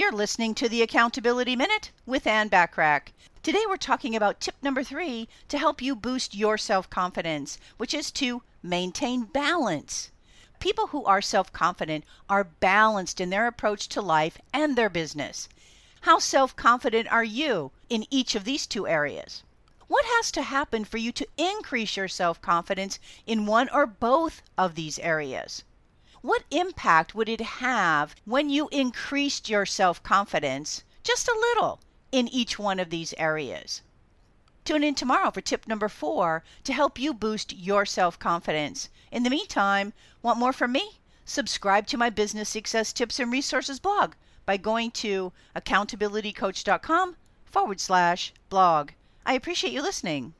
You're listening to the Accountability Minute with Anne Bachrach. Today we're talking about tip number three to help you boost your self confidence, which is to maintain balance. People who are self confident are balanced in their approach to life and their business. How self confident are you in each of these two areas? What has to happen for you to increase your self confidence in one or both of these areas? What impact would it have when you increased your self confidence just a little in each one of these areas? Tune in tomorrow for tip number four to help you boost your self confidence. In the meantime, want more from me? Subscribe to my business success tips and resources blog by going to accountabilitycoach.com forward slash blog. I appreciate you listening.